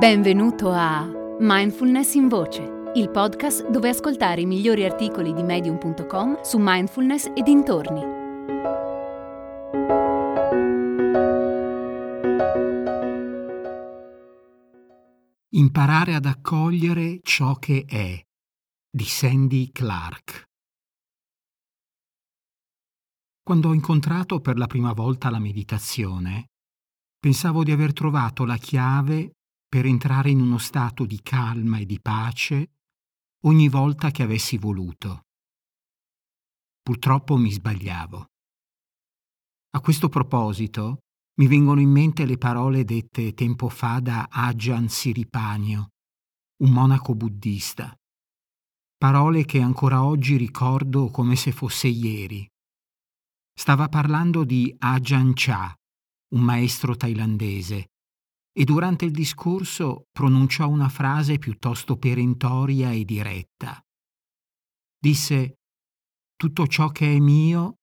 Benvenuto a Mindfulness in Voce, il podcast dove ascoltare i migliori articoli di medium.com su mindfulness e dintorni. Imparare ad accogliere ciò che è di Sandy Clark. Quando ho incontrato per la prima volta la meditazione, pensavo di aver trovato la chiave per entrare in uno stato di calma e di pace ogni volta che avessi voluto. Purtroppo mi sbagliavo. A questo proposito mi vengono in mente le parole dette tempo fa da Ajahn Siripagno, un monaco buddista. Parole che ancora oggi ricordo come se fosse ieri. Stava parlando di Ajahn Chah, un maestro thailandese, e durante il discorso pronunciò una frase piuttosto perentoria e diretta. Disse Tutto ciò che è mio,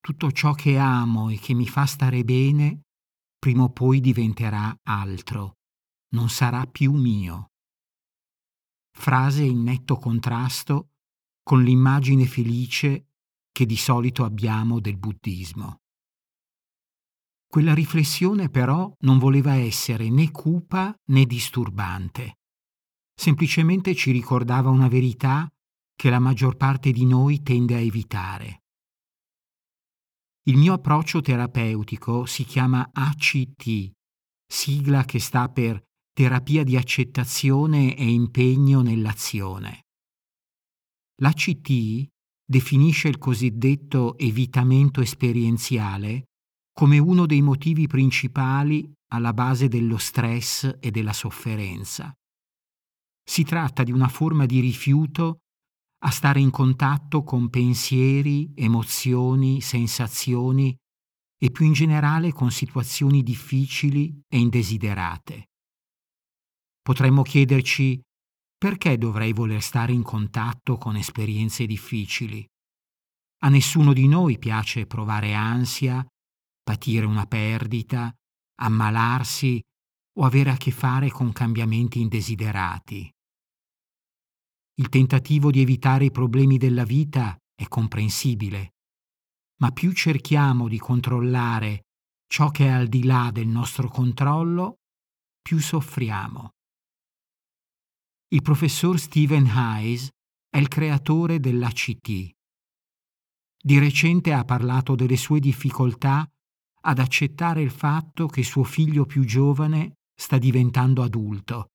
tutto ciò che amo e che mi fa stare bene, prima o poi diventerà altro, non sarà più mio. Frase in netto contrasto con l'immagine felice che di solito abbiamo del buddismo. Quella riflessione però non voleva essere né cupa né disturbante. Semplicemente ci ricordava una verità che la maggior parte di noi tende a evitare. Il mio approccio terapeutico si chiama ACT, sigla che sta per terapia di accettazione e impegno nell'azione. L'ACT definisce il cosiddetto evitamento esperienziale come uno dei motivi principali alla base dello stress e della sofferenza. Si tratta di una forma di rifiuto a stare in contatto con pensieri, emozioni, sensazioni e più in generale con situazioni difficili e indesiderate. Potremmo chiederci perché dovrei voler stare in contatto con esperienze difficili. A nessuno di noi piace provare ansia, patire una perdita, ammalarsi o avere a che fare con cambiamenti indesiderati. Il tentativo di evitare i problemi della vita è comprensibile, ma più cerchiamo di controllare ciò che è al di là del nostro controllo, più soffriamo. Il professor Stephen Hayes è il creatore dell'ACT. Di recente ha parlato delle sue difficoltà ad accettare il fatto che suo figlio più giovane sta diventando adulto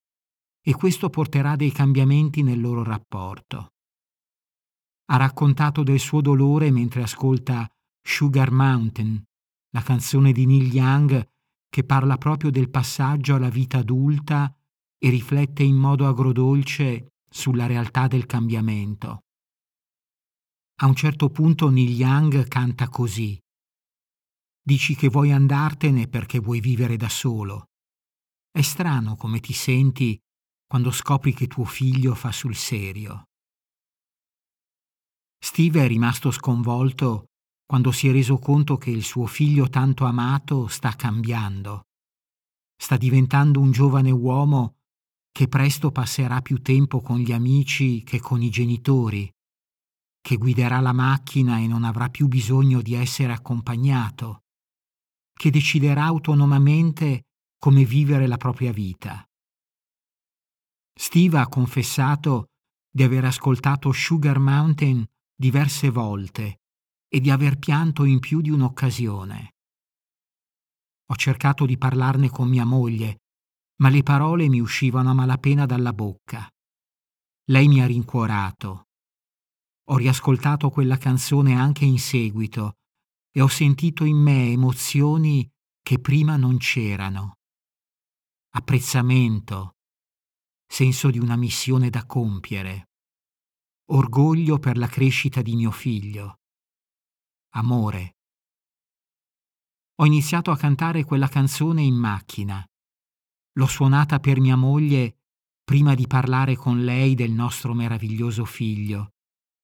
e questo porterà dei cambiamenti nel loro rapporto. Ha raccontato del suo dolore mentre ascolta Sugar Mountain, la canzone di Neil Young che parla proprio del passaggio alla vita adulta e riflette in modo agrodolce sulla realtà del cambiamento. A un certo punto Neil Young canta così. Dici che vuoi andartene perché vuoi vivere da solo. È strano come ti senti quando scopri che tuo figlio fa sul serio. Steve è rimasto sconvolto quando si è reso conto che il suo figlio tanto amato sta cambiando. Sta diventando un giovane uomo che presto passerà più tempo con gli amici che con i genitori, che guiderà la macchina e non avrà più bisogno di essere accompagnato, che deciderà autonomamente come vivere la propria vita. Steve ha confessato di aver ascoltato Sugar Mountain diverse volte e di aver pianto in più di un'occasione. Ho cercato di parlarne con mia moglie, ma le parole mi uscivano a malapena dalla bocca. Lei mi ha rincuorato. Ho riascoltato quella canzone anche in seguito e ho sentito in me emozioni che prima non c'erano. Apprezzamento, senso di una missione da compiere, orgoglio per la crescita di mio figlio, amore. Ho iniziato a cantare quella canzone in macchina. L'ho suonata per mia moglie prima di parlare con lei del nostro meraviglioso figlio,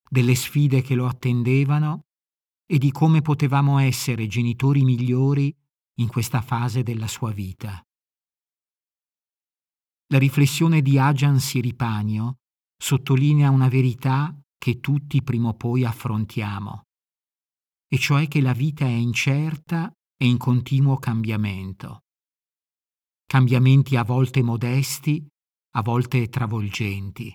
delle sfide che lo attendevano e di come potevamo essere genitori migliori in questa fase della sua vita. La riflessione di Ajan Siripagno sottolinea una verità che tutti prima o poi affrontiamo, e cioè che la vita è incerta e in continuo cambiamento. Cambiamenti a volte modesti, a volte travolgenti.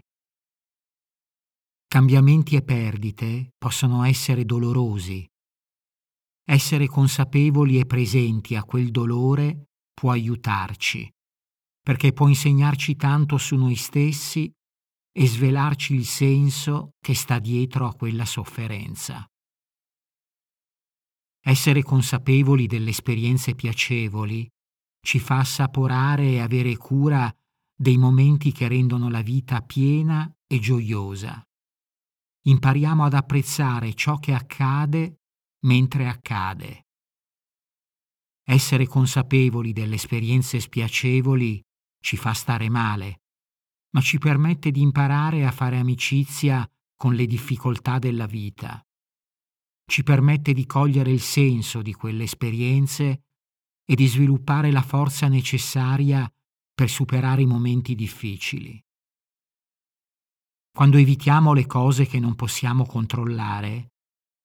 Cambiamenti e perdite possono essere dolorosi. Essere consapevoli e presenti a quel dolore può aiutarci, perché può insegnarci tanto su noi stessi e svelarci il senso che sta dietro a quella sofferenza. Essere consapevoli delle esperienze piacevoli ci fa assaporare e avere cura dei momenti che rendono la vita piena e gioiosa. Impariamo ad apprezzare ciò che accade mentre accade. Essere consapevoli delle esperienze spiacevoli ci fa stare male, ma ci permette di imparare a fare amicizia con le difficoltà della vita. Ci permette di cogliere il senso di quelle esperienze e di sviluppare la forza necessaria per superare i momenti difficili. Quando evitiamo le cose che non possiamo controllare,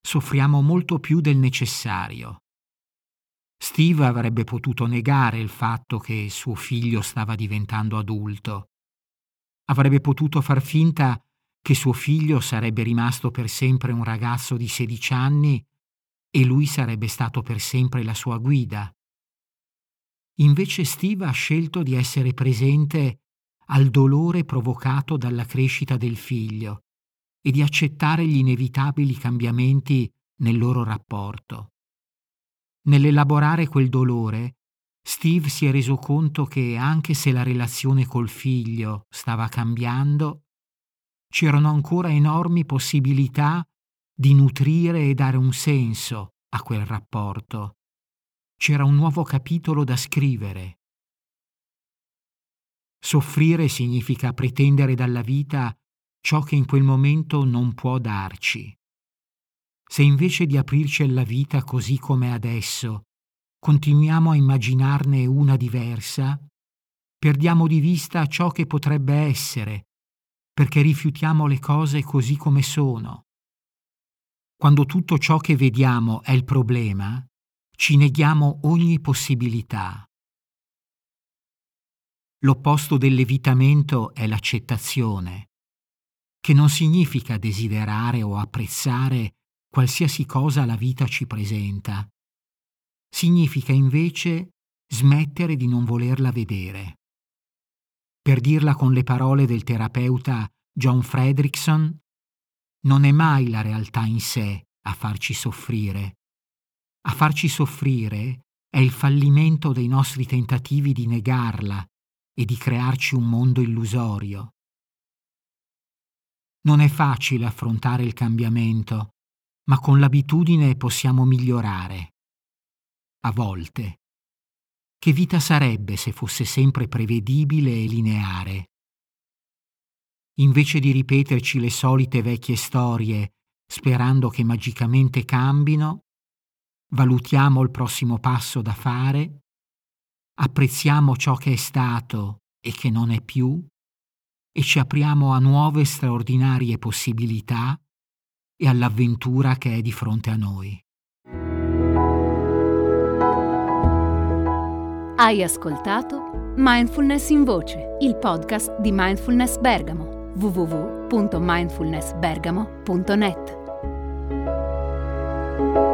soffriamo molto più del necessario. Steve avrebbe potuto negare il fatto che suo figlio stava diventando adulto. Avrebbe potuto far finta che suo figlio sarebbe rimasto per sempre un ragazzo di 16 anni e lui sarebbe stato per sempre la sua guida. Invece Steve ha scelto di essere presente al dolore provocato dalla crescita del figlio e di accettare gli inevitabili cambiamenti nel loro rapporto. Nell'elaborare quel dolore, Steve si è reso conto che anche se la relazione col figlio stava cambiando, c'erano ancora enormi possibilità di nutrire e dare un senso a quel rapporto c'era un nuovo capitolo da scrivere. Soffrire significa pretendere dalla vita ciò che in quel momento non può darci. Se invece di aprirci alla vita così come adesso, continuiamo a immaginarne una diversa, perdiamo di vista ciò che potrebbe essere, perché rifiutiamo le cose così come sono. Quando tutto ciò che vediamo è il problema, ci neghiamo ogni possibilità. L'opposto dell'evitamento è l'accettazione, che non significa desiderare o apprezzare qualsiasi cosa la vita ci presenta. Significa invece smettere di non volerla vedere. Per dirla con le parole del terapeuta John Fredrickson, non è mai la realtà in sé a farci soffrire, a farci soffrire è il fallimento dei nostri tentativi di negarla e di crearci un mondo illusorio. Non è facile affrontare il cambiamento, ma con l'abitudine possiamo migliorare. A volte. Che vita sarebbe se fosse sempre prevedibile e lineare? Invece di ripeterci le solite vecchie storie sperando che magicamente cambino, valutiamo il prossimo passo da fare, apprezziamo ciò che è stato e che non è più e ci apriamo a nuove straordinarie possibilità e all'avventura che è di fronte a noi. Hai ascoltato Mindfulness in Voce, il podcast di Mindfulness Bergamo, www.mindfulnessbergamo.net.